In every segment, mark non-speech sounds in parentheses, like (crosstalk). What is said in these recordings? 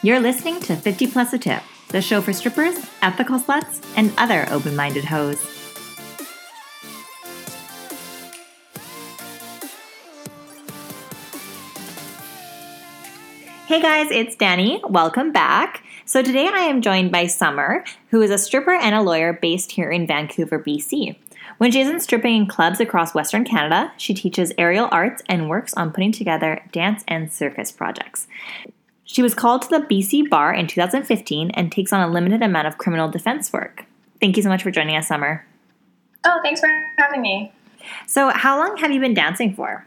You're listening to 50 Plus a Tip, the show for strippers, ethical sluts, and other open minded hoes. Hey guys, it's Danny. Welcome back. So today I am joined by Summer, who is a stripper and a lawyer based here in Vancouver, BC. When she isn't stripping in clubs across Western Canada, she teaches aerial arts and works on putting together dance and circus projects. She was called to the BC Bar in 2015 and takes on a limited amount of criminal defense work. Thank you so much for joining us, Summer. Oh, thanks for having me. So, how long have you been dancing for?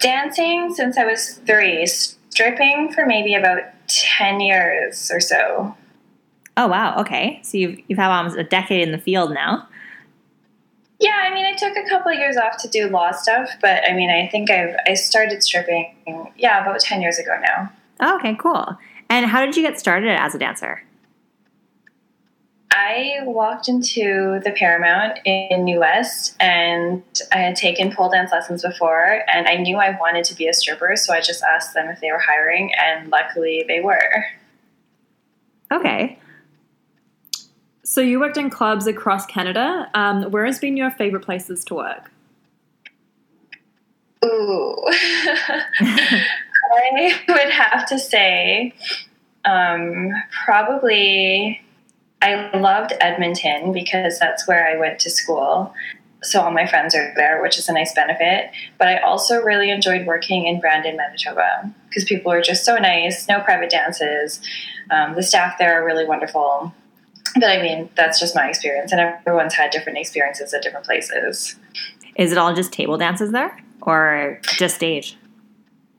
Dancing since I was three, stripping for maybe about 10 years or so. Oh wow, okay. So you've you've had almost a decade in the field now. Yeah, I mean, I took a couple of years off to do law stuff, but I mean, I think I've I started stripping, yeah, about 10 years ago now. Oh, okay, cool. And how did you get started as a dancer? I walked into the Paramount in New West and I had taken pole dance lessons before and I knew I wanted to be a stripper, so I just asked them if they were hiring and luckily they were. Okay. So you worked in clubs across Canada. Um, where has been your favorite places to work? Ooh. (laughs) I would have to say um, probably I loved Edmonton because that's where I went to school. So all my friends are there, which is a nice benefit. But I also really enjoyed working in Brandon, Manitoba because people are just so nice, no private dances. Um, the staff there are really wonderful. But I mean, that's just my experience, and everyone's had different experiences at different places. Is it all just table dances there or just stage?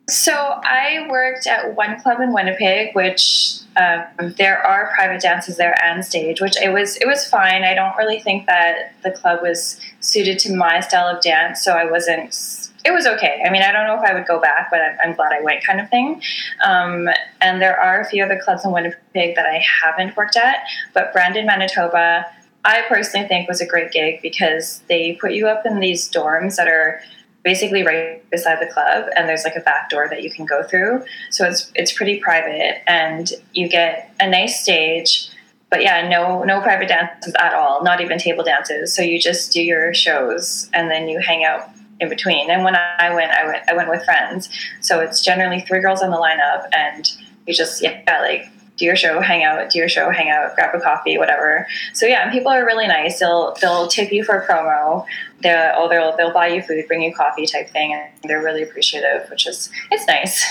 So I worked at one club in Winnipeg, which um, there are private dances there and stage, which it was it was fine. I don't really think that the club was suited to my style of dance, so I wasn't. It was okay. I mean, I don't know if I would go back, but I'm, I'm glad I went, kind of thing. Um, and there are a few other clubs in Winnipeg that I haven't worked at, but Brandon, Manitoba, I personally think was a great gig because they put you up in these dorms that are basically right beside the club and there's like a back door that you can go through so it's it's pretty private and you get a nice stage but yeah no no private dances at all not even table dances so you just do your shows and then you hang out in between and when i went i went i went with friends so it's generally three girls on the lineup and you just yeah like do your show, hang out, do your show, hang out, grab a coffee, whatever. So yeah, and people are really nice. They'll they'll tip you for a promo. They'll oh they'll they'll buy you food, bring you coffee type thing, and they're really appreciative, which is it's nice.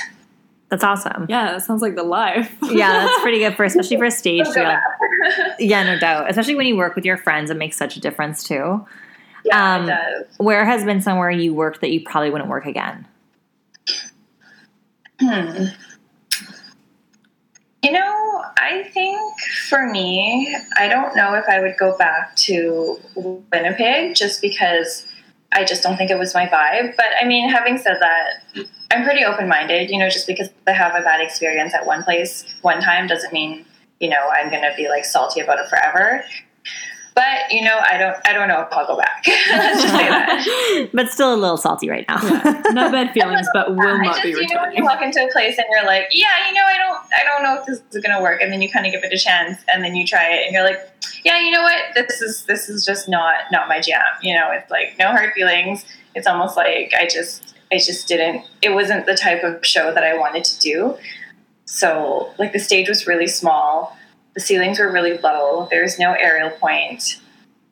That's awesome. Yeah, that sounds like the life. yeah, that's pretty good for especially for a (laughs) stage. yeah. (laughs) yeah, no doubt. Especially when you work with your friends, it makes such a difference too. Yeah, um, it does. Where has been somewhere you worked that you probably wouldn't work again? Hmm. You know, I think for me, I don't know if I would go back to Winnipeg just because I just don't think it was my vibe. But I mean, having said that, I'm pretty open minded. You know, just because I have a bad experience at one place one time doesn't mean, you know, I'm going to be like salty about it forever. But you know, I don't, I don't know if I'll go back. (laughs) Let's just say that. (laughs) but still a little salty right now. yeah. Not bad (laughs) feelings, but will not just, be returning. You know, when you walk into a place and you're like, yeah, you know, I don't, I don't know if this is going to work, and then you kind of give it a chance, and then you try it, and you're like, yeah, you know what, this is, this is just not, not my jam. You know, it's like no hard feelings. It's almost like I just, I just didn't. It wasn't the type of show that I wanted to do. So, like, the stage was really small the ceilings were really low. There's no aerial point.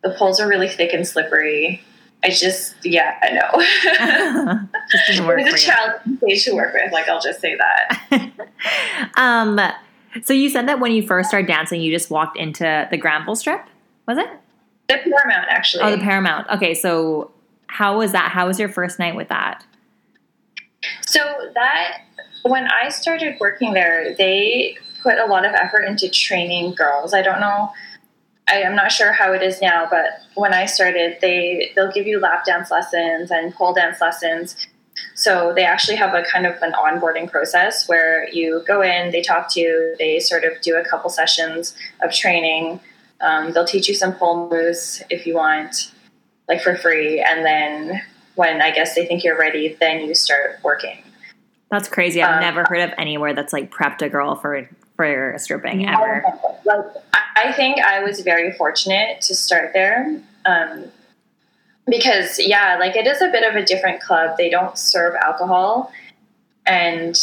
The poles are really thick and slippery. I just, yeah, I know. (laughs) just didn't work. A challenging stage to work with. Like, I'll just say that. (laughs) um, so you said that when you first started dancing, you just walked into the Granville Strip. Was it the Paramount? Actually, oh, the Paramount. Okay, so how was that? How was your first night with that? So that when I started working there, they put a lot of effort into training girls. I don't know. I, am not sure how it is now, but when I started, they they'll give you lap dance lessons and pole dance lessons. So they actually have a kind of an onboarding process where you go in, they talk to you, they sort of do a couple sessions of training. Um, they'll teach you some pole moves if you want, like for free, and then when I guess they think you're ready, then you start working. That's crazy. I've Um, never heard of anywhere that's like prepped a girl for for stripping ever. Like, I I think I was very fortunate to start there. Um, because yeah, like it is a bit of a different club. They don't serve alcohol and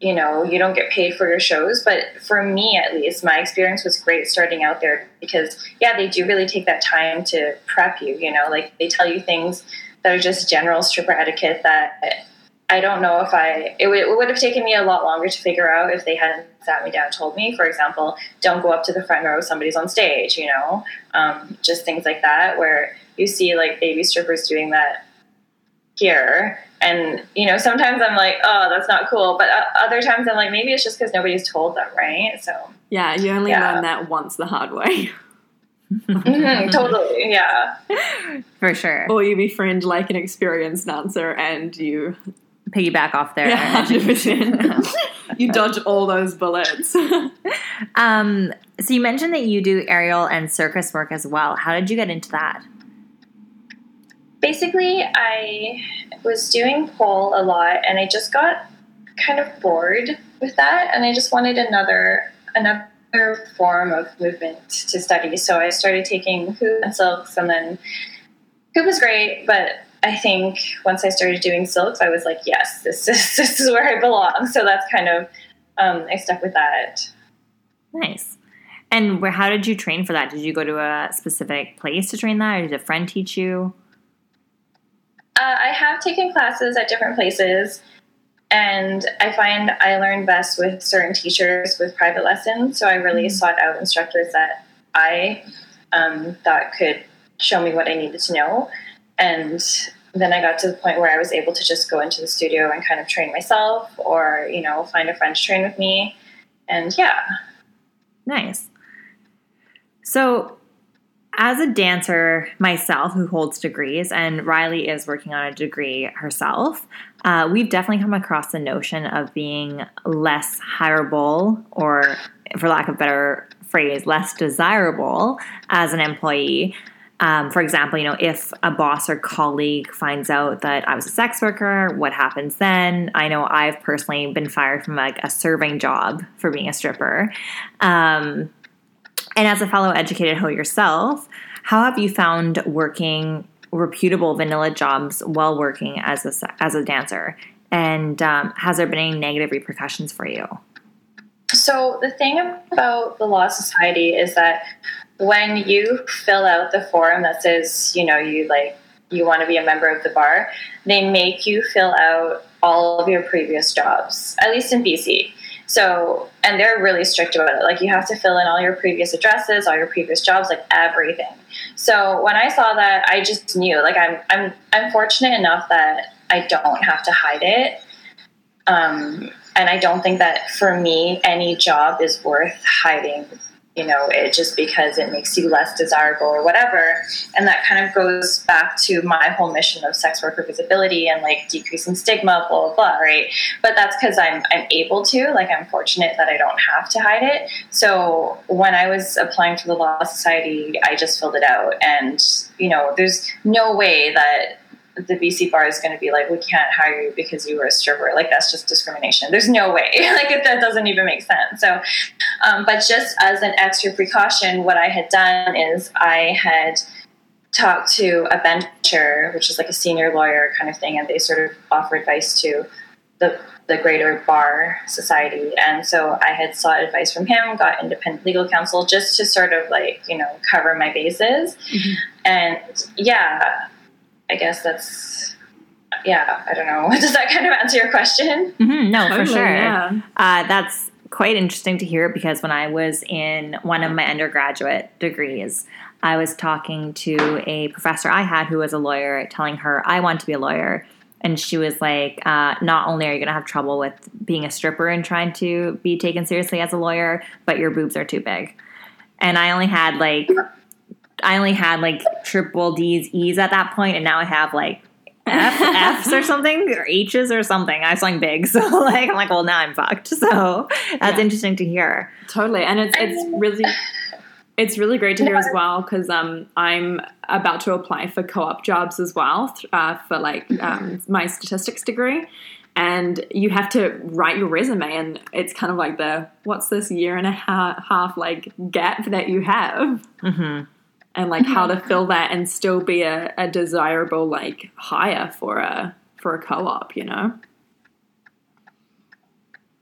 you know, you don't get paid for your shows, but for me at least, my experience was great starting out there because yeah, they do really take that time to prep you, you know, like they tell you things that are just general stripper etiquette that I don't know if I it, would- it would have taken me a lot longer to figure out if they hadn't sat me down and told me, for example, don't go up to the front row, somebody's on stage, you know, um, just things like that where you see like baby strippers doing that here and you know sometimes i'm like oh that's not cool but uh, other times i'm like maybe it's just because nobody's told them right so Yeah, you only Yeah. learn that once the hard way. Mhm, totally yeah (laughs) For sure. or you befriend like an experienced dancer and you Piggyback off there. yeah, 100%. (laughs) you dodge all those bullets. (laughs) um, so you mentioned that you do aerial and circus work as well. How did you get into that? basically i was doing pole a lot and i just got kind of bored with that and i just wanted another another form of movement to study so i started taking hoop and silks and then hoop was great but i think once i started doing silks i was like yes this (laughs) is this is where i belong so that's kind of um, i stuck with that Nice. And where, how did you train for that? Did you go to a specific place to train that, or did a friend teach you? Uh, I have taken classes at different places, and I find I learn best with certain teachers with private lessons. So I really sought out instructors that I um, thought could show me what I needed to know. And then I got to the point where I was able to just go into the studio and kind of train myself, or you know, find a friend to train with me. And yeah, Nice. So, as a dancer myself who holds degrees, and Riley is working on a degree herself, uh, we've definitely come across the notion of being less hireable, or for lack of a better phrase, less desirable as an employee. Um, for example, you know, if a boss or colleague finds out that I was a sex worker, what happens then? I know I've personally been fired from like a serving job for being a stripper. Um, and as a fellow educated hoe yourself, how have you found working reputable vanilla jobs while working as a as a dancer? And um, has there been any negative repercussions for you? So the thing about the Law Society is that when you fill out the form that says, you know, you like you want to be a member of the bar, they make you fill out all of your previous jobs, at least in BC. So, and they're really strict about it. Like you have to fill in all your previous addresses, all your previous jobs, like everything. So when I saw that, I just knew. Like I'm, I'm, I'm fortunate enough that I don't have to hide it. Um, and I don't think that for me, any job is worth hiding, you know, it just because it makes you less desirable or whatever. And that kind of goes back to my whole mission of sex worker visibility and like decreasing stigma, blah, blah, blah, right? But that's because I'm, I'm able to, like, I'm fortunate that I don't have to hide it. So when I was applying for the Law Society, I just filled it out. And, you know, there's no way that the BC bar is going to be like, we can't hire you because you were a stripper. Like that's just discrimination. There's no way. (laughs) like it, that doesn't even make sense. So, um, but just as an extra precaution, what I had done is I had talked to a bencher, which is like a senior lawyer kind of thing, and they sort of offer advice to the the greater bar society. And so I had sought advice from him, got independent legal counsel just to sort of like, you know, cover my bases. And yeah, I guess that's yeah, I don't know. (laughs) Does that kind of answer your question? hmm no, for sure. yeah. Uh, that's quite interesting to hear because when I was in one of my undergraduate degrees, I was talking to a professor I had who was a lawyer, telling her I want to be a lawyer. And she was like, uh, not only are you going to have trouble with being a stripper and trying to be taken seriously as a lawyer, but your boobs are too big. And I only had like, I only had like triple D's, E's at that point, and now I have like F, (laughs) F's or something, or H's or something. I was like big, (laughs) so like I'm like, well, now I'm fucked. So that's Yeah. interesting to hear. Totally, and it's it's really it's really great to hear as well because um, I'm about to apply for co-op jobs as well uh, for like um, my statistics degree, and you have to write your resume, and it's kind of like the what's this year and a half, half like gap that you have, Mm-hmm. And like how to mm-hmm. fill that and still be a, a desirable like hire for a for a co-op, you know.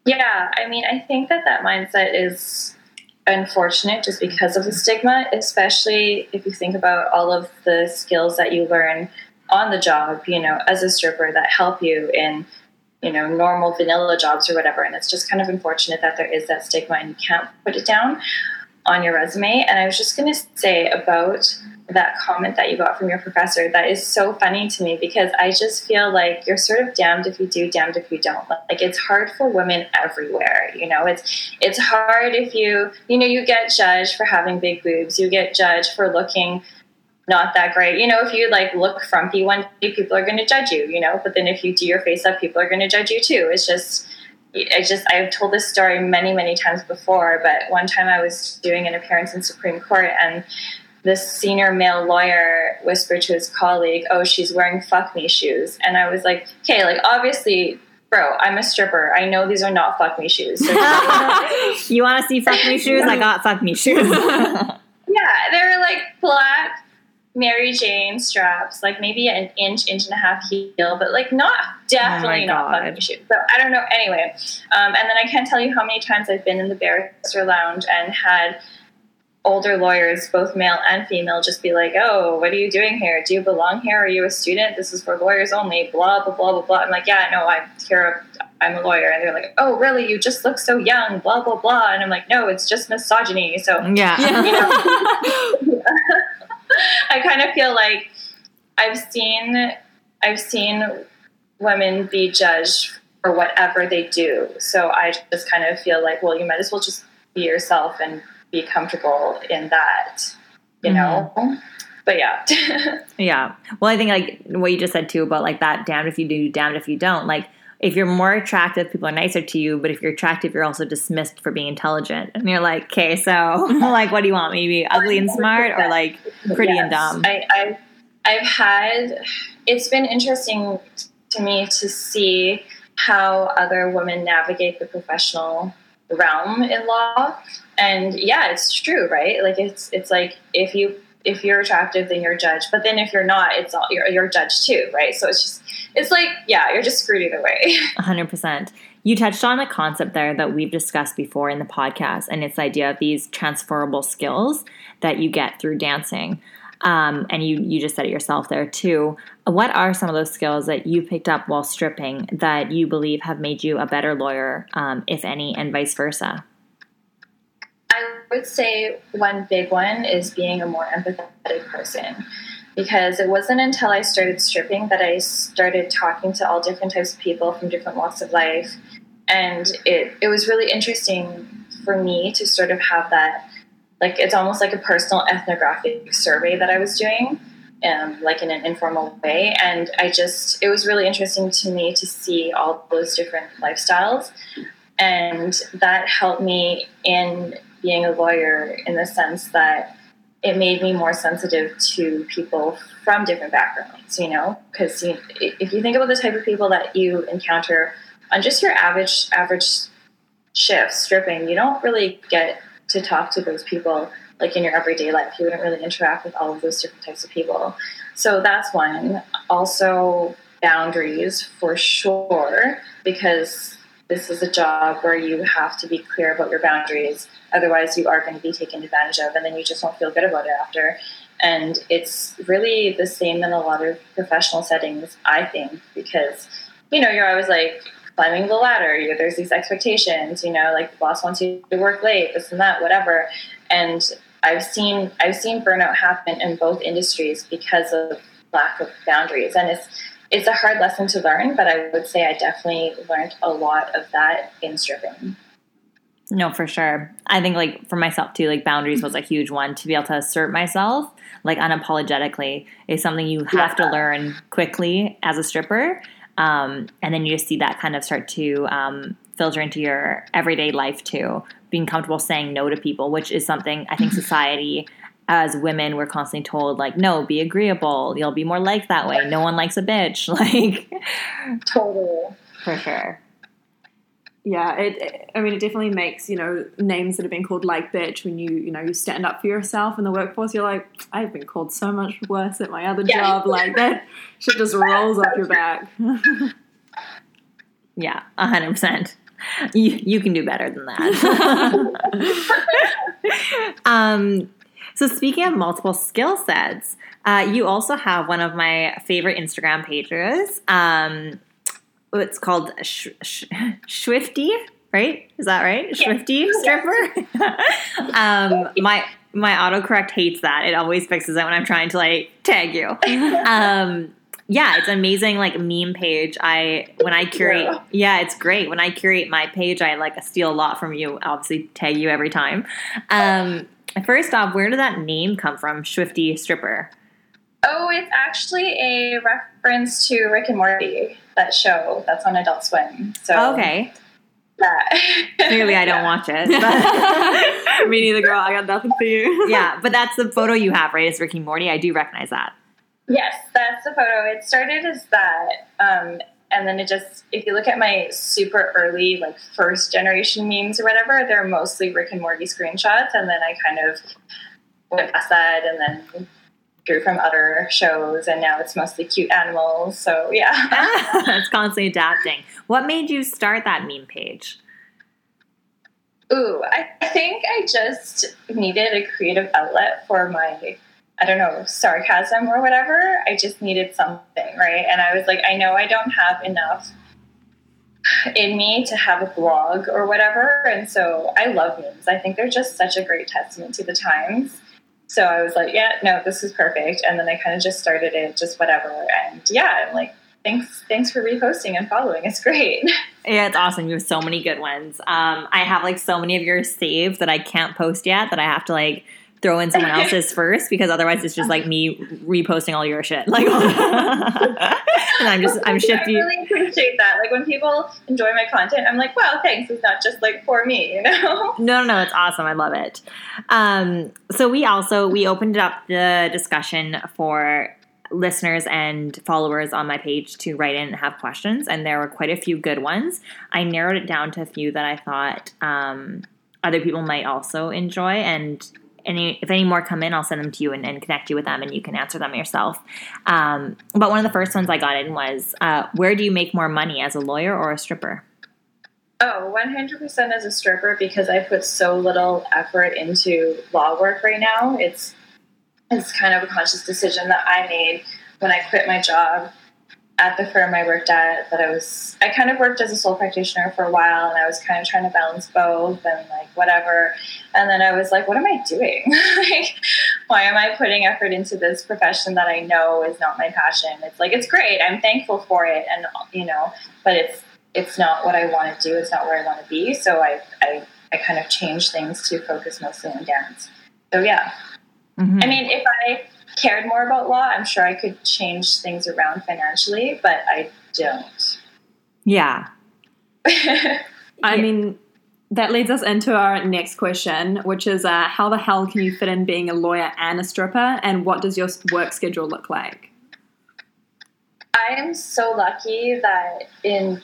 Yeah, I mean, I think that that mindset is unfortunate just because of the stigma, especially if you think about all of the skills that you learn on the job, you know, as a stripper that help you in, you know, normal vanilla jobs or whatever. And it's just kind of unfortunate that there is that stigma and you can't put it down on your resume. And I was just going to say about that comment that you got from your professor that is so funny to me because I just feel like you're sort of damned if you do, damned if you don't. Like it's hard for women everywhere, you know. It's it's hard if you you know you get judged for having big boobs, you get judged for looking not that great. You know, if you like look frumpy one day, people are going to judge you, you know. But then if you do your face up, people are going to judge you too. It's just I just I've told this story many many times before, but one time I was doing an appearance in Supreme Court and this senior male lawyer whispered to his colleague, "Oh, she's wearing fuck me shoes," and I was like, "Okay, like obviously." Bro, I'm a stripper. I know these are not fuck me shoes. So (laughs) you want to see fuck me shoes? I got fuck me shoes. (laughs) yeah, they're like black Mary Jane straps, like maybe an inch, inch and a half heel, but like not definitely not God. fuck me shoes. So I don't know. Anyway, um, and then I can't tell you how many times I've been in the barrister lounge and had older lawyers, both male and female, just be like, "Oh, what are you doing here? Do you belong here? Are you a student? This is for lawyers only." Blah blah blah blah blah. I'm like, "Yeah, no, I'm here. I'm a lawyer." And they're like, "Oh, really? You just look so young." Blah blah blah. And I'm like, "No, it's just misogyny." So yeah. you know, (laughs) (laughs) (laughs) I kind of feel like I've seen I've seen women be judged for whatever they do. So I just kind of feel like, well, you might as well just be yourself and be comfortable in that, you mm-hmm. know. But yeah, (laughs) Yeah. Well, I think like what you just said too about like that damned if you do, damned if you don't. Like if you're more attractive, people are nicer to you. But if you're attractive, you're also dismissed for being intelligent. And you're like, okay, so (laughs) like, what do you want? Maybe ugly and smart, or like pretty and dumb? I, I, I've had. It's been interesting to me to see how other women navigate the professional realm in law, and yeah, it's true, right? Like it's it's like if you if you're attractive, then you're judged, but then if you're not, it's all you're, you're judged too, right? So it's just it's like yeah, you're just screwed either way. (laughs) 100%. You touched on a concept there that we've discussed before in the podcast, and it's the idea of these transferable skills that you get through dancing. Um, and you, you just said it yourself there too. What are some of those skills that you picked up while stripping that you believe have made you a better lawyer, um, if any, and vice versa? Would say one big one is being a more empathetic person. Because it wasn't until I started stripping that I started talking to all different types of people from different walks of life. And it, it was really interesting for me to sort of have that, like, it's almost like a personal ethnographic survey that I was doing, um, like in an informal way. And I just, it was really interesting to me to see all those different lifestyles. And that helped me in being a lawyer in the sense that it made me more sensitive to people from different backgrounds, you know, because if you think about the type of people that you encounter on just your average average shift stripping, you don't really get to talk to those people like in your everyday life. You wouldn't really interact with all of those different types of people. So that's one. Also, boundaries for sure, because this is a job where you have to be clear about your boundaries. Otherwise, you are going to be taken advantage of, and then you just won't feel good about it after. And it's really the same in a lot of professional settings, I think, because you know you're always like climbing the ladder. You, there's these expectations, you know, like the boss wants you to work late, this and that, whatever. And I've seen I've seen burnout happen in both industries because of lack of boundaries, and it's it's a hard lesson to learn. But I would say I definitely learned a lot of that in stripping. No, for sure. I think like for myself too, like boundaries was a huge one to be able to assert myself like unapologetically is something you have to learn quickly as a stripper. Um, and then you just see that kind of start to um, filter into your everyday life too. Being comfortable saying no to people, which is something I think (laughs) society as women we're constantly told like no be agreeable you'll be more liked that way no one likes a bitch (laughs) like totally for sure yeah it, it, i mean it definitely makes you know names that have been called like bitch when you you know you stand up for yourself in the workforce you're like i've been called so much worse at my other yeah. job like that shit just rolls off your back (laughs) yeah 100% you, you can do better than that (laughs) um so, speaking of multiple skill sets, uh, you also have one of my favorite Instagram pages. Um, it's called Sh- Sh- Schwifty, right? Is that right? Yes. Schwifty stripper. (laughs) um, my my autocorrect hates that. It always fixes it when I'm trying to like tag you. Um, yeah, it's amazing like meme page. I when I curate, yeah. yeah. it's great. When I curate my page, I like steal a lot from you. Obviously, tag you every time. Um, First off, where did that name come from, Schwifty Stripper? Oh, it's actually a reference to Rick and Morty, that show that's on Adult Swim. So okay. Yeah. Clearly, I don't (laughs) watch it. (laughs) Me neither, girl. I got nothing for you. (laughs) yeah, but that's the photo you have, right? It's Ricky Morty. I do recognize that. Yes, that's the photo. It started as that, um, and then it just if you look at my super early like first generation memes or whatever they're mostly rick and morty screenshots and then i kind of went past that and then drew from other shows and now it's mostly cute animals so yeah (laughs) it's constantly adapting what made you start that meme page ooh i think i just needed a creative outlet for my I don't know, sarcasm or whatever. I just needed something, right? And I was like, I know I don't have enough in me to have a blog or whatever. And so I love memes. I think they're just such a great testament to the times. So I was like, yeah, no, this is perfect. And then I kind of just started it, just whatever. And yeah, I'm like, thanks, thanks for reposting and following. It's great. (laughs) Yeah, it's awesome. You have so many good ones. Um, I have like so many of yours saved that I can't post yet that I have to like throw in someone (laughs) else's first because otherwise it's just like me reposting all your shit. (laughs) Like, (laughs) and I'm just I'm shifting. I really appreciate that. Like when people enjoy my content, I'm like, wow, thanks. It's not just like for me, you know? No, no, no. it's awesome. I love it. Um, so we also we opened up the discussion for listeners and followers on my page to write in and have questions, and there were quite a few good ones. I narrowed it down to a few that I thought um, other people might also enjoy, and any if any more come in, I'll send them to you and, and connect you with them, and you can answer them yourself. Um, but one of the first ones I got in was, uh, where do you make more money as a lawyer or a stripper? Oh, 100% as a stripper because I put so little effort into law work right now. It's it's kind of a conscious decision that I made when I quit my job at the firm I worked at that I was I kind of worked as a sole practitioner for a while and I was kind of trying to balance both and like whatever. And then I was like what am I doing? (laughs) Like why am I putting effort into this profession that I know is not my passion? It's like it's great. I'm thankful for it and you know but it's it's not what I want to do. It's not where I want to be. So I I, I kind of changed things to focus mostly on dance. So yeah mm-hmm. I mean if I cared more about law, I'm sure I could change things around financially, but I don't. Yeah. (laughs) I mean, that leads us into our next question, which is uh, how the hell can you fit in being a lawyer and a stripper, and what does your work schedule look like? I am so lucky that in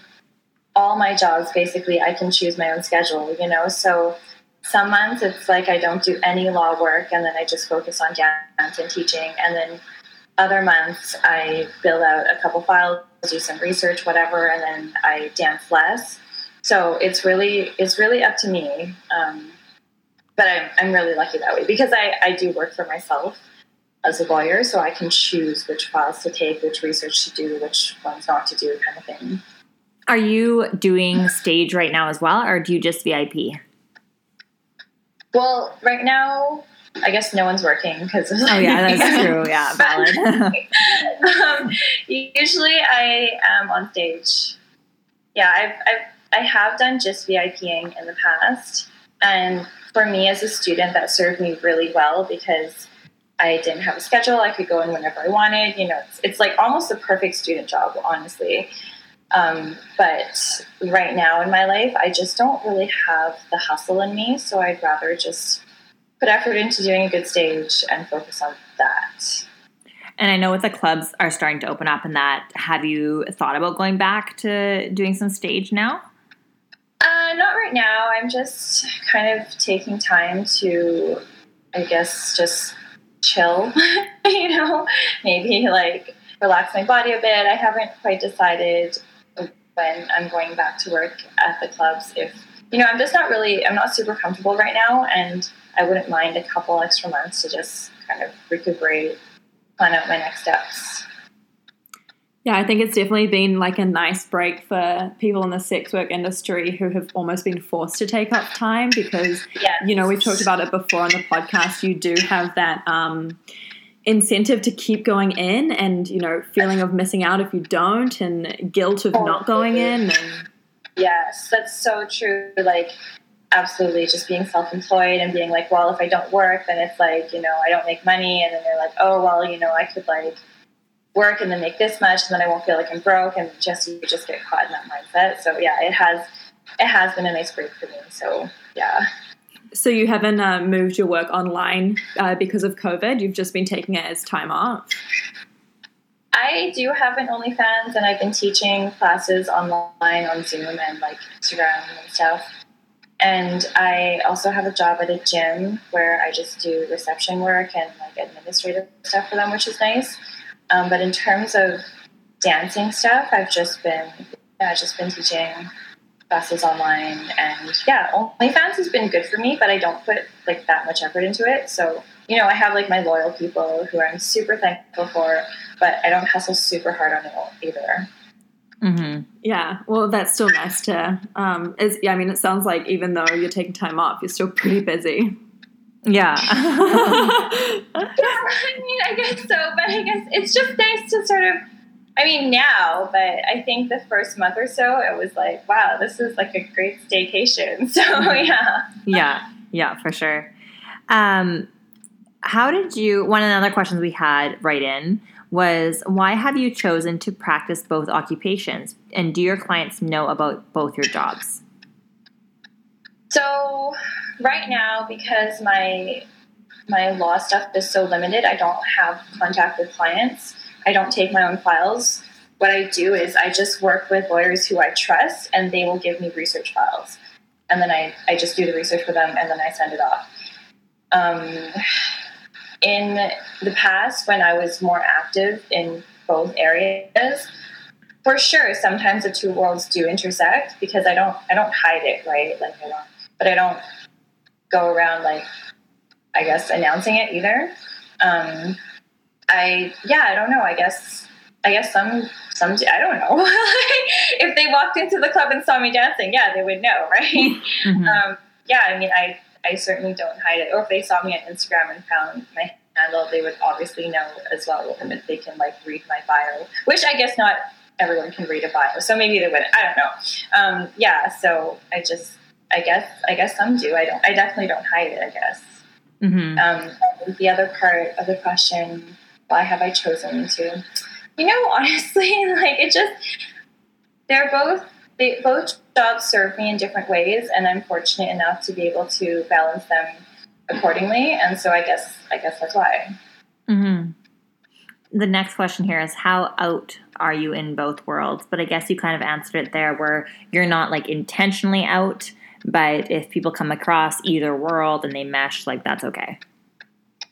all my jobs, basically, I can choose my own schedule, you know? So some months it's like I don't do any law work and then I just focus on dance and teaching. And then other months I fill out a couple files, do some research, whatever, and then I dance less. So it's really it's really up to me. Um, but I'm, I'm really lucky that way because I, I do work for myself as a lawyer, so I can choose which files to take, which research to do, which ones not to do, kind of thing. Are you doing stage right now as well, or do you just VIP? Well, right now, I guess no one's working because. Oh yeah, that's true. (laughs) Yeah, valid. (laughs) um, usually, I am on stage. Yeah, I've, I've I have done just VIPing in the past, and for me as a student, that served me really well because I didn't have a schedule. I could go in whenever I wanted. You know, it's, it's like almost a perfect student job, honestly. Um, but right now in my life, I just don't really have the hustle in me. So I'd rather just put effort into doing a good stage and focus on that. And I know with the clubs are starting to open up and that, have you thought about going back to doing some stage now? Uh, not right now. I'm just kind of taking time to, I guess, just chill, (laughs) you know, maybe like relax my body a bit. I haven't quite decided when I'm going back to work at the clubs if, you know, I'm just not really, I'm not super comfortable right now. And I wouldn't mind a couple extra months to just kind of recuperate, plan out my next steps. Yeah, I think it's definitely been like a nice break for people in the sex work industry who have almost been forced to take up time because, yes. you know, we've talked about it before on the podcast. You do have that um, incentive to keep going in and, you know, feeling of missing out if you don't and guilt of not going in. And... Yes, that's so true. Like, absolutely just being self-employed and being like well if i don't work then it's like you know i don't make money and then they're like oh well you know i could like work and then make this much and then I won't feel like I'm broke and just you just get caught in that mindset. So yeah, it has it has been a nice break for me. So yeah. So you haven't uh, moved your work online uh, because of COVID. You've just been taking it as time off. I do have an OnlyFans, and I've been teaching classes online on Zoom and like Instagram and stuff. And I also have a job at a gym where I just do reception work and like administrative stuff for them, which is nice. Um, but in terms of dancing stuff, I've just been yeah, I've just been teaching classes online, and yeah, OnlyFans has been good for me, but I don't put like that much effort into it. So you know, I have like my loyal people who I'm super thankful for, but I don't hustle super hard on it either. Mm-hmm. Yeah, well, that's still nice to. Um, yeah, I mean, it sounds like even though you're taking time off, you're still pretty busy. Yeah. (laughs) (laughs) yeah, I mean, I guess so, but I guess it's just nice to sort of. I mean, now, but I think the first month or so, it was like, wow, this is like a great staycation. (laughs) So, mm-hmm. yeah. Yeah, yeah, for sure. Um, how did you? One of the other questions we had right in was why have you chosen to practice both occupations, and do your clients know about both your jobs? So right now, because my my law stuff is so limited, I don't have contact with clients. I don't take my own files. What I do is I just work with lawyers who I trust, and they will give me research files, and then I I just do the research for them, and then I send it off. Um, in the past, when I was more active in both areas, for sure, sometimes the two worlds do intersect because I don't I don't hide it, right? Like I don't but I don't go around like I guess announcing it either. Um, I yeah, I don't know. I guess I guess some some I don't know. (laughs) if they walked into the club and saw me dancing, yeah, they would know, (laughs) right? Mm-hmm. Um, yeah, I mean, I I certainly don't hide it. Or if they saw me on Instagram and found my handle, they would obviously know as well. And if they can like read my bio, which I guess not everyone can read a bio, so maybe they would. I don't know. Um, yeah, so I just I guess I guess some do. I don't. I definitely don't hide it. I guess. Mm-hmm. Um, the other part of the question: Why have I chosen to? You know, (laughs) honestly, like it just they're both they both jobs serve me in different ways, and I'm fortunate enough to be able to balance them accordingly. And so I guess I guess that's why. Mm-hmm. The next question here is how out are you in both worlds? But I guess you kind of answered it there, where you're not like intentionally out but if people come across either world and they mesh, like that's okay.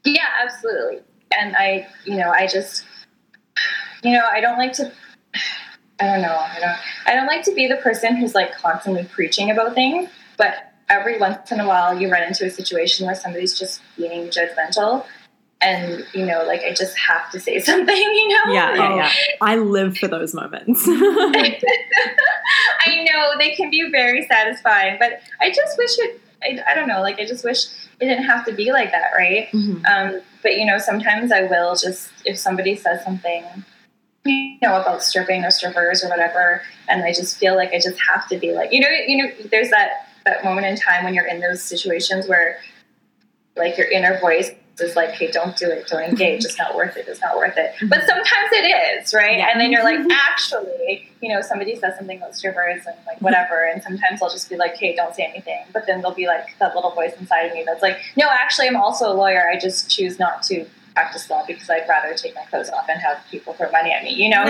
Yeah, absolutely. And I, you know, I just, you know, I don't like to. I don't know. I don't. I don't like to be the person who's like constantly preaching about things. But every once in a while, you run into a situation where somebody's just being judgmental, and you know like i just have to say (laughs) something you know yeah yeah, yeah. i live for those moments (laughs) i know they can be very satisfying but i just wish it I, I, don't know like i just wish it didn't have to be like that right mm-hmm. um, but you know sometimes i will just if somebody says something you know about stripping or strippers or whatever and i just feel like i just have to be like you know you know there's that that moment in time when you're in those situations where like your inner voice is like, hey, don't do it, don't engage, it's not worth it, it's not worth it. But mm-hmm. sometimes it is, right? Yeah. And then you're like, mm-hmm. actually, you know, somebody says something about strippers and like whatever, and sometimes I'll just be like, hey, don't say anything. But then there'll be like that little voice inside of me that's like, no, actually, I'm also a lawyer. I just choose not to practice law because I'd rather take my clothes off and have people throw money at me, you know?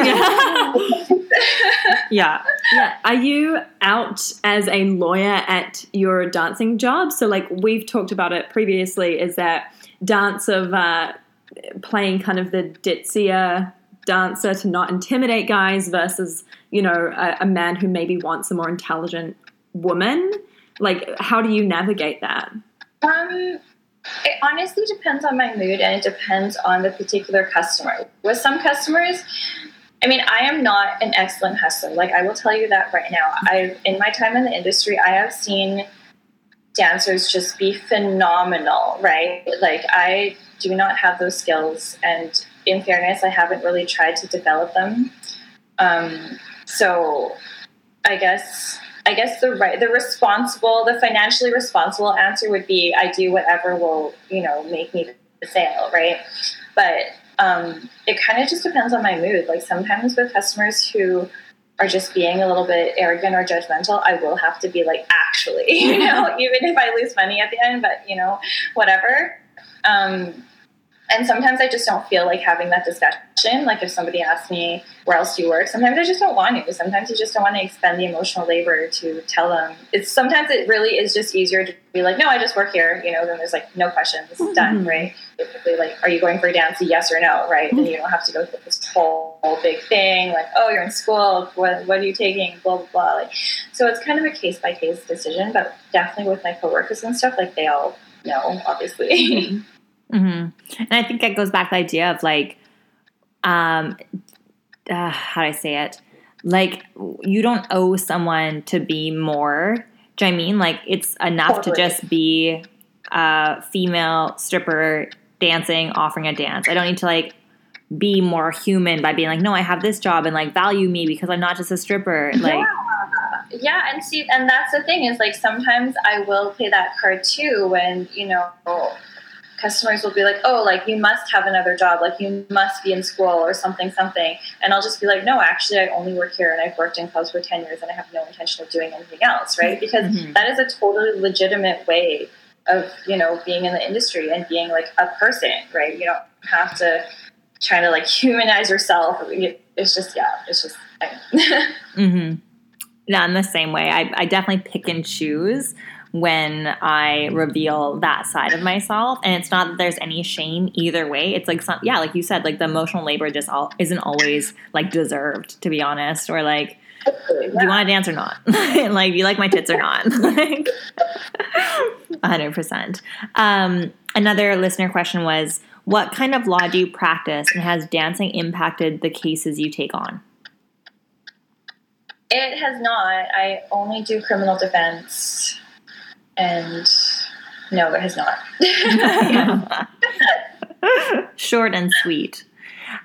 yeah. (laughs) Yeah. Are you out as a lawyer at your dancing job? So, like we've talked about it previously, is that dance of uh, playing kind of the ditzier dancer to not intimidate guys versus, you know, a, a man who maybe wants a more intelligent woman? Like, how do you navigate that? Um, it honestly depends on my mood and it depends on the particular customer. With some customers, I mean, I am not an excellent hustler. Like I will tell you that right now. I in my time in the industry, I have seen dancers just be phenomenal, right? Like I do not have those skills and in fairness, I haven't really tried to develop them. Um, so I guess I guess the right, the responsible, the financially responsible answer would be I do whatever will, you know, make me the sale, right? But um, it kind of just depends on my mood. Like sometimes with customers who are just being a little bit arrogant or judgmental, I will have to be like, actually, (laughs) you know, (laughs) even if I lose money at the end, but you know, whatever. Um, and sometimes I just don't feel like having that discussion. Like if somebody asks me where else do you work, sometimes I just don't want to. Sometimes you just don't want to expend the emotional labor to tell them. It's sometimes it really is just easier to be like, no, I just work here. You know, then there's like no questions, mm-hmm. done, right? Typically, like, are you going for a dance? Yes or no, right? Mm-hmm. And you don't have to go through this whole, whole big thing, like, oh, you're in school. What, what are you taking? Blah blah blah. Like, so it's kind of a case by case decision. But definitely with my coworkers and stuff, like they all know, obviously. Mm-hmm. (laughs) Mm-hmm. And I think that goes back to the idea of like, um, uh, how do I say it? Like, you don't owe someone to be more. Do you know I mean? Like, it's enough totally. to just be a female stripper dancing, offering a dance. I don't need to like be more human by being like, no, I have this job and like value me because I'm not just a stripper. Like, yeah. yeah, and see, and that's the thing is like sometimes I will play that card too when you know customers will be like, oh, like you must have another job, like you must be in school or something, something. And I'll just be like, no, actually, I only work here and I've worked in clubs for 10 years and I have no intention of doing anything else, right? Because mm-hmm. that is a totally legitimate way of, you know, being in the industry and being like a person, right? You don't have to try to like (laughs) humanize yourself. It's just, yeah, it's just. (laughs) mm-hmm. Yeah, in the same way. I, I definitely pick and choose when I reveal that side of myself. And it's not that there's any shame either way. It's like, some, yeah, like you said, like the emotional labor just all isn't always like deserved, to be honest, or like, yeah. do you want to dance or not? And (laughs) like, do you like my tits or not? (laughs) like, 100%. Um, another listener question was, what kind of law do you practice and has dancing impacted the cases you take on? It has not. I only do criminal defense and no, it has not. (laughs) Short and sweet.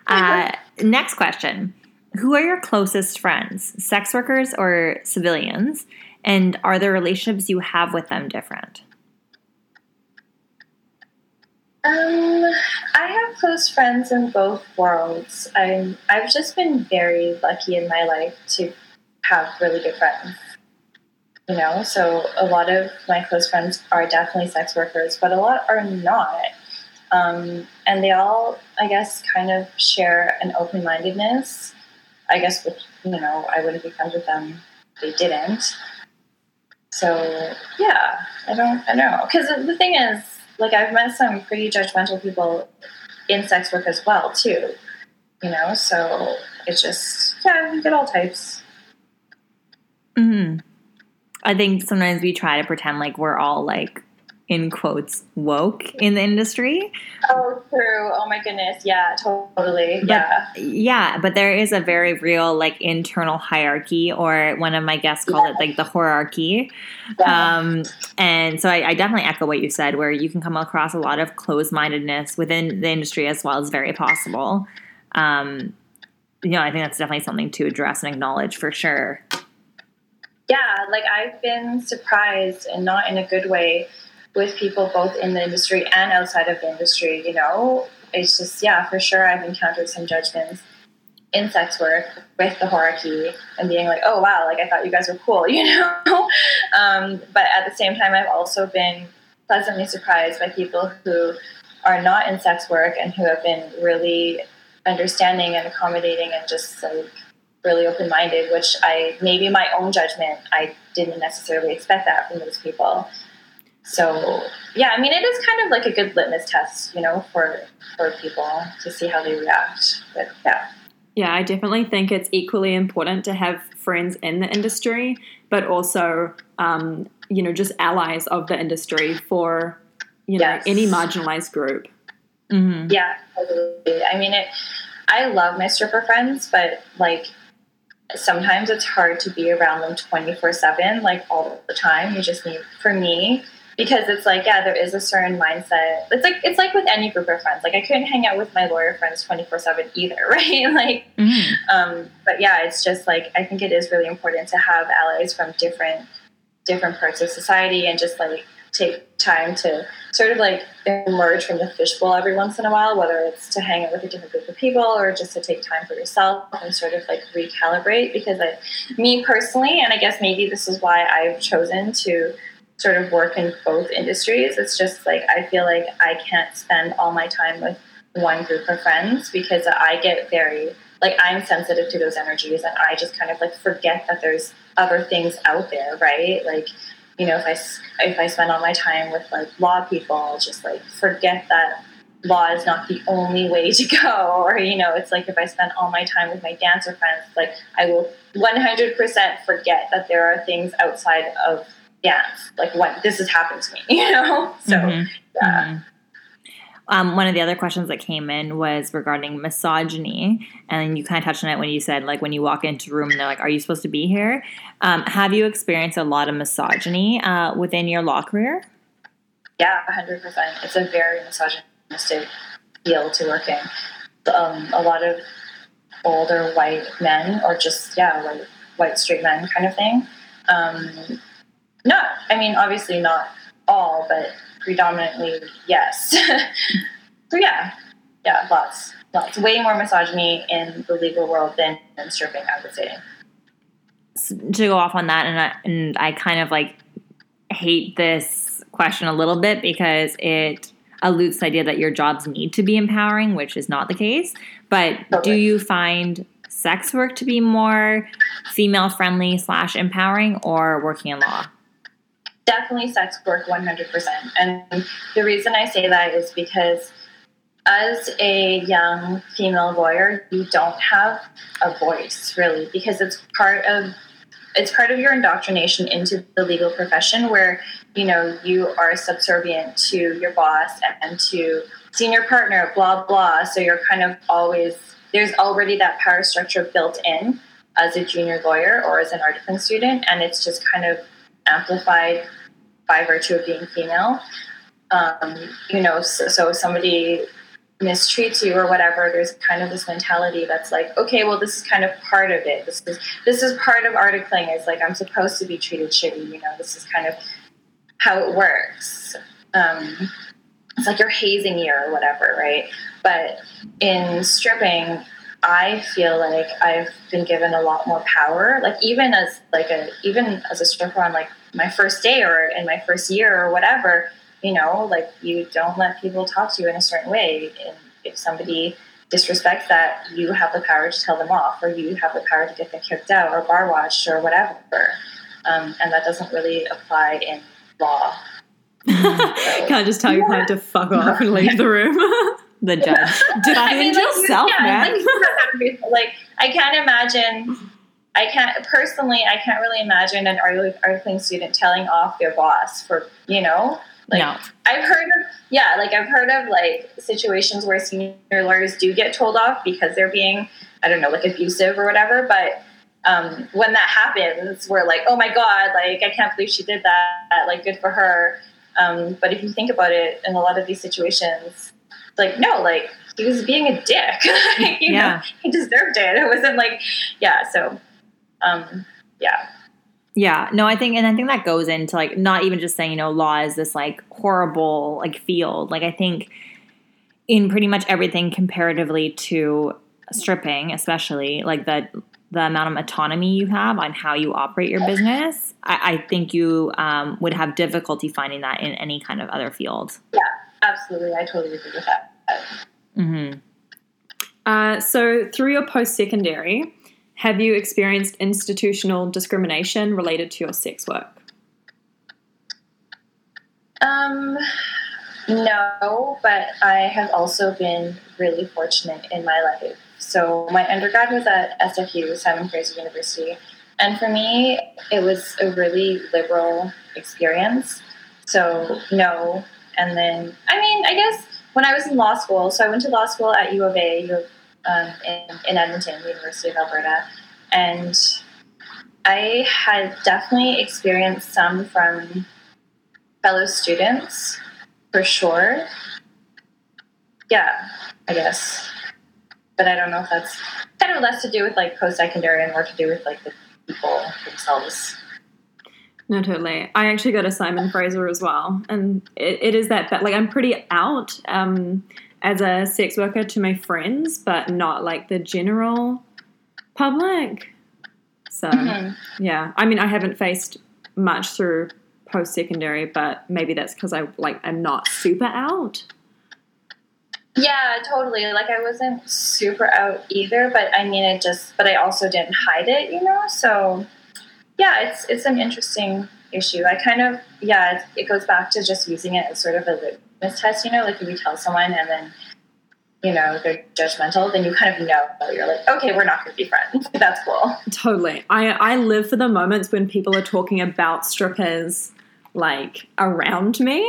Uh, next question Who are your closest friends, sex workers or civilians? And are the relationships you have with them different? Um, I have close friends in both worlds. I'm, I've just been very lucky in my life to have really good friends you know so a lot of my close friends are definitely sex workers but a lot are not. Um, and they all i guess kind of share an open-mindedness i guess which you know i wouldn't be friends with them if they didn't. So yeah i don't i know. Because the thing is like i've met some pretty judgmental people in sex work as well too you know so it's just yeah you get all types. Mm-hmm I think sometimes we try to pretend like we're all like in quotes woke in the industry. Oh, true. Oh my goodness. Yeah, totally. But, yeah. Yeah, but there is a very real like internal hierarchy, or one of my guests called yeah. it like the whorearchy. Yeah. Um, and so I, I, definitely echo what you said, where you can come across a lot of closed mindedness within the industry as well as very possible. Um, you know, I think that's definitely something to address and acknowledge for sure yeah, like I've been surprised and not in a good way with people both in the industry and outside of the industry, you know. It's just yeah, for sure I've encountered some judgments in sex work with the whorearchy and being like, oh wow, like I thought you guys were cool, (laughs) you know. um, but at the same time, I've also been pleasantly surprised by people who are not in sex work and who have been really understanding and accommodating and just like really open minded. Which I maybe my own judgment, I didn't necessarily expect that from those people. So yeah, I mean, it is kind of like a good litmus test, you know, for for people to see how they react. But yeah. Yeah, I definitely think it's equally important to have friends in the industry, but also, um, you know, just allies of the industry for, you know, Yes. any marginalized group. hmm Yeah, totally. I mean, it. I love my stripper friends, but like sometimes it's hard to be around them twenty four seven, like all the time. You just need, for me, because it's like, yeah, there is a certain mindset. It's like it's like with any group of friends. Like I couldn't hang out with my lawyer friends twenty four seven either, (laughs) right? Like, hmm um, but yeah, it's just like I think it is really important to have allies from different different parts of society and just like take time to sort of like emerge from the fishbowl every once in a while, whether it's to hang out with a different group of people or just to take time for yourself and sort of like recalibrate. Because I, me personally, and I guess maybe this is why I've chosen to sort of work in both industries. It's just like I feel like I can't spend all my time with one group of friends because I get very like I'm sensitive to those energies and I just kind of like forget that there's other things out there, right? Like, you know, if I if I spend all my time with like law people, I'll just like forget that law is not the only way to go (laughs) or you know it's like if i spend all my time with my dancer friends like i will 100% forget that there are things outside of dance like what this has happened to me (laughs) you know so Mhm. yeah Mhm. Um, one of the other questions that came in was regarding misogyny, and you kind of touched on it when you said, like, when you walk into a room and they're like, "Are you supposed to be here?" Um, have you experienced a lot of misogyny uh, within your law career? Yeah, hundred percent. It's a very misogynistic field to work in. Um, a lot of older white men, or just yeah, white white straight men, kind of thing. Um, not, I mean, obviously not all, but predominantly yes. (laughs) so yeah, yeah, lots, lots. Way more misogyny in the legal world than in stripping, I would say. S- To go off on that, and I, and I kind of like hate this question a little bit because it alludes to the idea that your jobs need to be empowering, which is not the case. But do you find sex work to be more female friendly slash empowering, or working in law? Definitely sex work 100% and the reason i say that is because as a young female lawyer you don't have a voice really because it's part of it's part of your indoctrination into the legal profession where you know you are subservient to your boss and to senior partner blah blah. So you're kind of always there's already that power structure built in as a junior lawyer or as an articling student. And it's just kind of amplified by virtue of being female. Um, you know, so, so somebody mistreats you or whatever, there's kind of this mentality that's like, okay, well, this is kind of part of it. This is this is part of articling. It's like I'm supposed to be treated shitty. You know, this is kind of how it works. Um, it's like your hazing year or whatever, right? But in stripping, I feel like I've been given a lot more power. Like even as like a even as a stripper on like my first day or in my first year or whatever, you know, like you don't let people talk to you in a certain way. And if somebody disrespects that, you have the power to tell them off, or you have the power to get them kicked out or bar watched or whatever. Um, and that doesn't really apply in law. (laughs) Can I just tell your client to fuck off and leave the room? The judge. Defend I mean, like, yourself, yeah, man. Like, like, I can't imagine. I can't personally. I can't really imagine an articling student telling off their boss for you know. Like, no. I've heard of yeah, like I've heard of like situations where senior lawyers do get told off because they're being I don't know like abusive or whatever. But um, when that happens, we're like, oh my god, like I can't believe she did that. Like good for her. Um, but if you think about it, in a lot of these situations, like no, like he was being a dick. (laughs) you Yeah. know, he deserved it. It wasn't like yeah. So um, yeah. Yeah, no, I think, and I think that goes into like not even just saying, you know, law is this like horrible like field. Like I think in pretty much everything comparatively to stripping, especially like the the amount of autonomy you have on how you operate your business, I, I think you um, would have difficulty finding that in any kind of other field. Yeah, absolutely. I totally agree with that. Mm-hmm. Uh, so, through your post secondary, have you experienced institutional discrimination related to your sex work? Um, no, but I have also been really fortunate in my life. So my undergrad was at SFU, Simon Fraser University, and for me, it was a really liberal experience. So no, and then I mean, I guess when I was in law school, so I went to law school at U of A, U of, um, in, in Edmonton, University of Alberta, and I had definitely experienced some from fellow students for sure. Yeah, I guess. But I don't know if that's kind of less to do with like post secondary and more to do with like the people themselves. No, totally. I actually go to Simon Fraser as well, and it, it is that. But like, I'm pretty out um, as a sex worker to my friends, but not like the general public. So Mm-hmm. yeah, I mean, I haven't faced much through post secondary, but maybe that's because I like I'm not super out. Yeah, totally. Like I wasn't super out either, but I mean it just but I also didn't hide it, you know? So yeah, it's it's an interesting issue. I kind of yeah, it, it goes back to just using it as sort of a test, you know, like if you tell someone and then you know, they're judgmental, then you kind of know you're like, okay, we're not gonna be friends. (laughs) That's cool. Totally. I I live for the moments when people are talking about strippers like around me.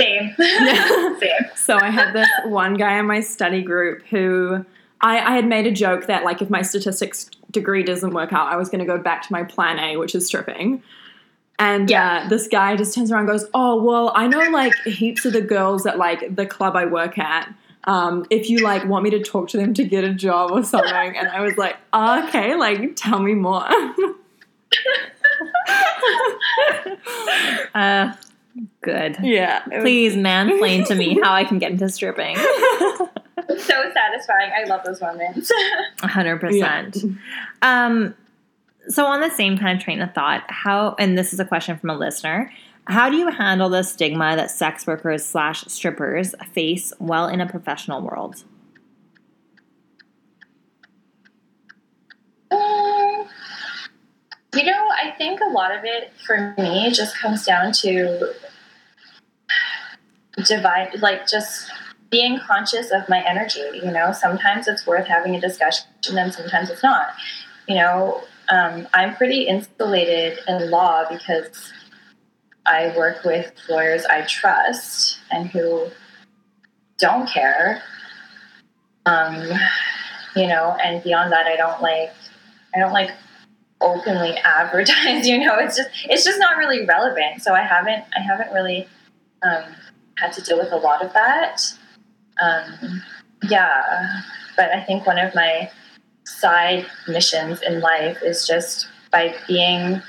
Same. Yeah. (laughs) Same. (laughs) So I had this one guy in my study group who I, I had made a joke that like if my statistics degree doesn't work out, I was going to go back to my plan A, which is stripping. And Yeah. uh, this guy just turns around and goes, "Oh well, I know like heaps of the girls at like the club I work at. Um, if you like want me to talk to them to get a job or something." And I was like, oh, "Okay, like tell me more." (laughs) Uh, good. yeah, Please was- Please mansplain to me how I can get into stripping. (laughs) So satisfying. I love those moments. (laughs) 100%. Um, so, on the same kind of train of thought, how, and this is a question from a listener, how do you handle the stigma that sex workers slash strippers face while in a professional world? Um, you know, I think a lot of it for me just comes down to divide, like just being conscious of my energy. You know, sometimes it's worth having a discussion, and sometimes it's not. You know, um, I'm pretty insulated in law because I work with lawyers I trust and who don't care. Um, you know, and beyond that, I don't like I don't like openly (laughs) advertise. You know, it's just it's just not really relevant. So I haven't I haven't really um, had to deal with a lot of that. Um, yeah, but I think one of my side missions in life is just by being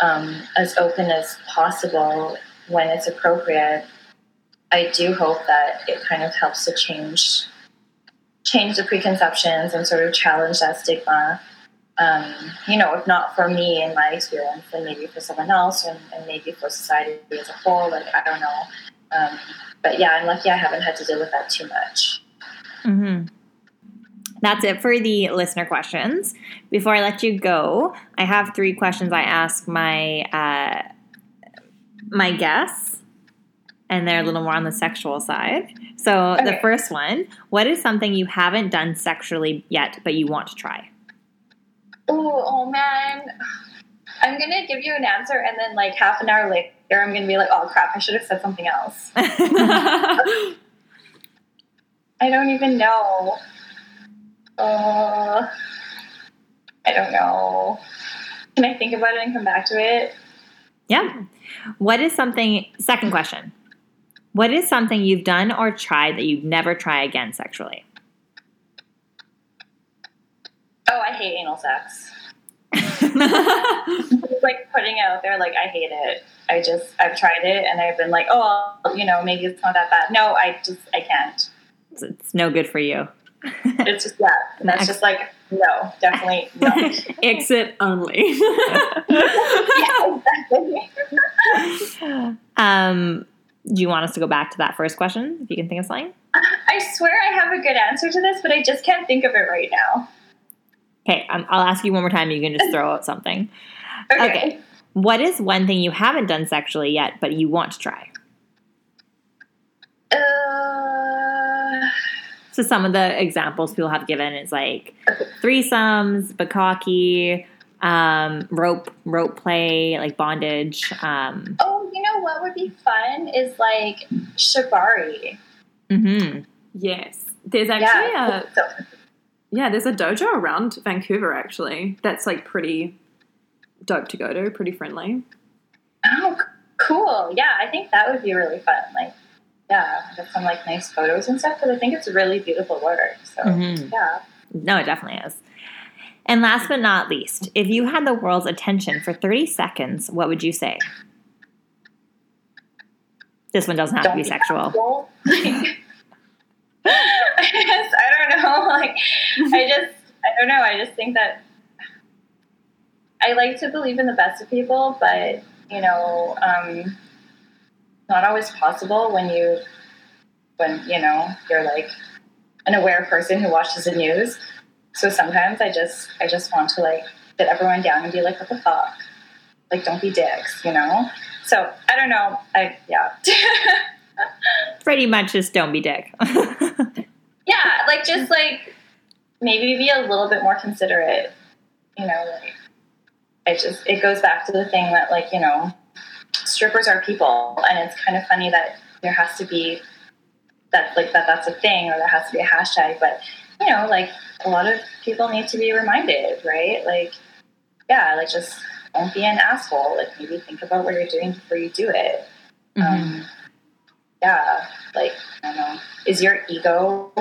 um, as open as possible when it's appropriate. I do hope that it kind of helps to change change the preconceptions and sort of challenge that stigma. Um, you know, if not for me in my experience, then maybe for someone else, and, and maybe for society as a whole. Like I don't know, um, but yeah, I'm lucky I haven't had to deal with that too much. Mm-hmm. That's it for the listener questions. Before I let you go, I have three questions I ask my uh, my guests, and they're a little more on the sexual side. So the first one: What is something you haven't done sexually yet, but you want to try? Oh, oh man, I'm gonna give you an answer, and then like half an hour later, I'm gonna be like, oh crap, I should have said something else. (laughs) (laughs) I don't even know. Uh, I don't know. Can I think about it and come back to it? yeah. What is something? Second question: What is something you've done or tried that you'd never try again sexually? Oh, I hate anal sex. (laughs) Like putting out there, like I hate it. I just I've tried it and I've been like, oh, you know, maybe it's not that bad. No, I just I can't. It's, it's no good for you. (laughs) It's just yeah, and that's just like no, definitely no. (laughs) Exit only. (laughs) yeah, exactly. um, do you want us to go back to that first question? If you can think of something. I swear I have a good answer to this, but I just can't think of it right now. Okay, um, I'll ask you one more time. You can just throw out something. Okay. Okay. What is one thing you haven't done sexually yet, but you want to try? Uh, So some of the examples people have given is like threesomes, bukkake, um, rope rope play, like bondage. Um, oh, you know what would be fun is like shibari. hmm yes. There's actually Yeah. a yeah, there's a dojo around Vancouver actually. That's like pretty dope to go to, pretty friendly. oh, cool. Yeah, I think that would be really fun. Like, yeah, get some like nice photos and stuff because I think it's really beautiful work. So Mhm. yeah. No, it definitely is. And last but not least, if you had the world's attention for 30 seconds, what would you say? This one doesn't have to Don't be be sexual. (laughs) I guess I don't know. (laughs) Like I just I don't know. I just think that I like to believe in the best of people, but you know, um, not always possible when you when you know you're like an aware person who watches the news. So sometimes I just I just want to like sit everyone down and be like, what the fuck? Like don't be dicks, you know? So I don't know. I yeah. Pretty much just don't be dick. (laughs) yeah, like just like maybe be a little bit more considerate. You know, like it just it goes back to the thing that like you know, strippers are people, and it's kind of funny that there has to be that like that that's a thing or there has to be a hashtag, but you know, like a lot of people need to be reminded, right? Like, yeah, like just don't be an asshole. Like maybe think about what you're doing before you do it. Mhm. Um, yeah, like I don't know, is your ego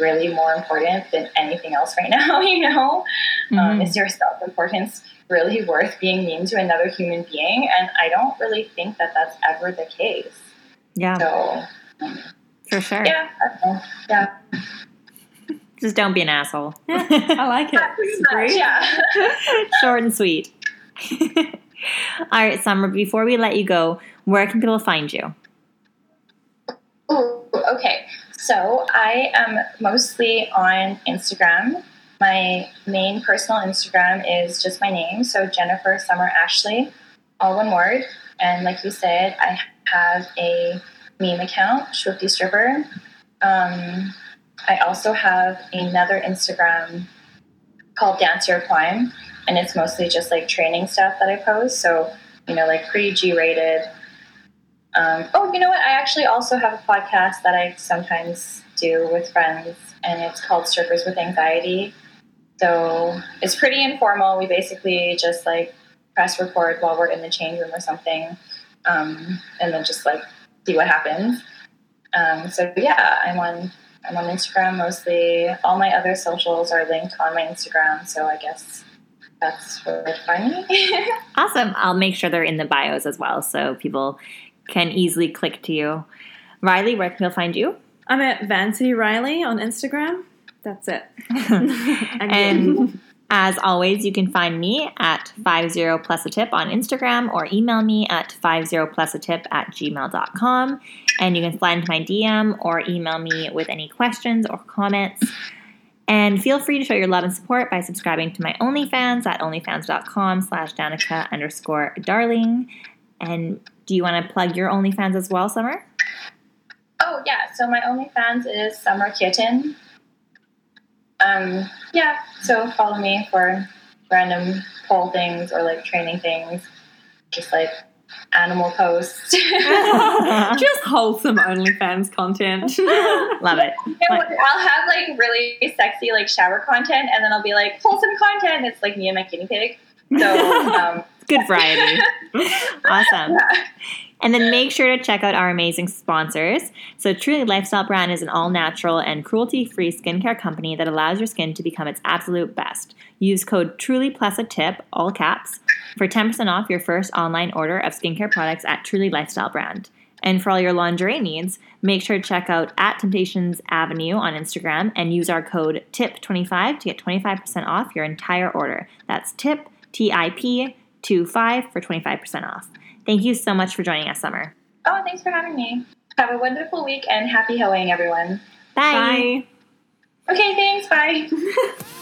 really more important than anything else right (laughs) now? You know, um, Mhm. is your self importance really worth being mean to another human being? And I don't really think that that's ever the case. yeah, So um, for sure. yeah, yeah, (laughs) Just don't be an asshole. (laughs) I like it. much, yeah. (laughs) Short and sweet. All right, Summer, before we let you go, where can people find you? Ooh, okay. So I am mostly on Instagram. My main personal Instagram is just my name, so Jennifer Summer Ashley, all one word. And like you said, I have a meme account, Schwifty Stripper. Um, I also have another Instagram called Dance Your Climb, and it's mostly just like training stuff that I post. So, you know, like pretty G rated. Um, oh, you know what? I actually also have a podcast that I sometimes do with friends, and it's called Strippers with Anxiety. So it's pretty informal. We basically just like press record while we're in the change room or something, um, and then just like see what happens. Um, so yeah, I'm on I'm on Instagram mostly. All my other socials are linked on my Instagram, so I guess that's where to find me. (laughs) Awesome. I'll make sure they're in the bios as well so people can easily click to you. Riley, where can people find you? I'm at Vancity Riley on Instagram. That's it. (laughs) and And (laughs) as always, you can find me at 50 plus a tip on Instagram or email me at 50 plus a tip at gmail.com. And you can slide into my DM or email me with any questions or comments. And feel free to show your love and support by subscribing to my OnlyFans at onlyfans.com slash Danica underscore darling. And do you want to plug your OnlyFans as well, Summer? Oh yeah, so my OnlyFans is Summer Kitten. Um, yeah, so follow me for random poll things or like training things, just like animal posts. (laughs) (laughs) just wholesome OnlyFans content. (laughs) Love it. know, I'll have like really sexy like shower content, and then I'll be like wholesome content. It's like me and my guinea pig. So um, Good variety. awesome. yeah. And then make sure to check out our amazing sponsors. So, Truly Lifestyle Brand is an all natural and cruelty free skincare company that allows your skin to become its absolute best. Use code Truly Plus a Tip, all caps, for 10% off your first online order of skincare products at Truly Lifestyle Brand. And for all your lingerie needs, make sure to check out at Temptations Avenue on Instagram and use our code TIP25 to get 25% off your entire order. That's TIP, T I P, 25 for 25% off. Thank you so much for joining us, Summer. Oh, thanks for having me. Have a wonderful week and happy hoeing, everyone. Bye. Bye. Okay, thanks. Bye. (laughs)